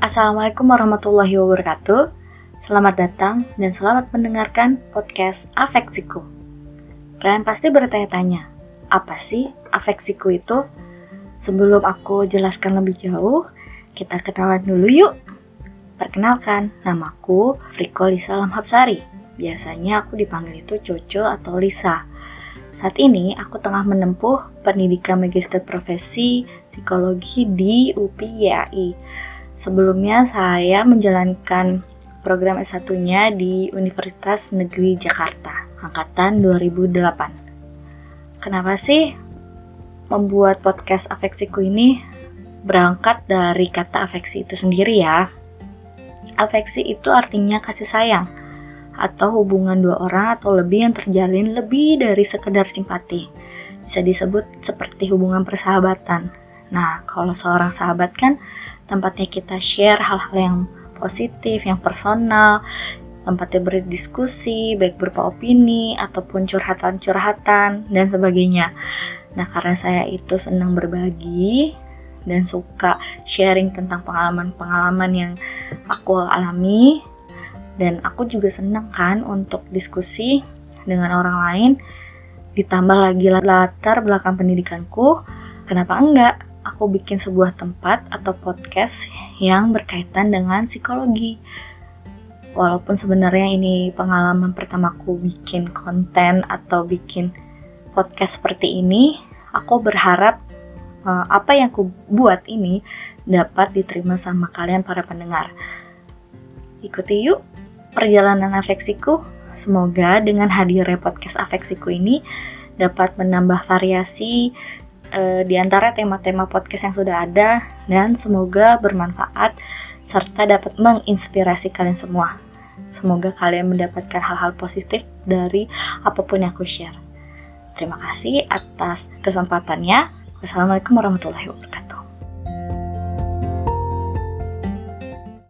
Assalamualaikum warahmatullahi wabarakatuh. Selamat datang dan selamat mendengarkan podcast Afeksiku. Kalian pasti bertanya-tanya, apa sih Afeksiku itu? Sebelum aku jelaskan lebih jauh, kita kenalan dulu yuk. Perkenalkan, namaku Friko Lisa Lamhapsari. Biasanya aku dipanggil itu Coco atau Lisa. Saat ini aku tengah menempuh pendidikan magister profesi psikologi di UPI YAI. Sebelumnya saya menjalankan program S1-nya di Universitas Negeri Jakarta, angkatan 2008. Kenapa sih membuat podcast afeksiku ini berangkat dari kata afeksi itu sendiri ya? Afeksi itu artinya kasih sayang atau hubungan dua orang atau lebih yang terjalin lebih dari sekedar simpati. Bisa disebut seperti hubungan persahabatan. Nah, kalau seorang sahabat kan tempatnya kita share hal-hal yang positif, yang personal, tempatnya berdiskusi, baik berupa opini, ataupun curhatan-curhatan, dan sebagainya. Nah, karena saya itu senang berbagi dan suka sharing tentang pengalaman-pengalaman yang aku alami, dan aku juga senang kan untuk diskusi dengan orang lain, ditambah lagi latar belakang pendidikanku, kenapa enggak? Aku bikin sebuah tempat atau podcast yang berkaitan dengan psikologi. Walaupun sebenarnya ini pengalaman pertamaku bikin konten atau bikin podcast seperti ini, aku berharap uh, apa yang aku buat ini dapat diterima sama kalian para pendengar. Ikuti yuk perjalanan afeksiku. Semoga dengan hadirnya podcast afeksiku ini dapat menambah variasi uh, di antara tema-tema podcast yang sudah ada dan semoga bermanfaat serta dapat menginspirasi kalian semua. Semoga kalian mendapatkan hal-hal positif dari apa pun yang aku share. Terima kasih atas kesempatannya. Wassalamualaikum warahmatullahi wabarakatuh.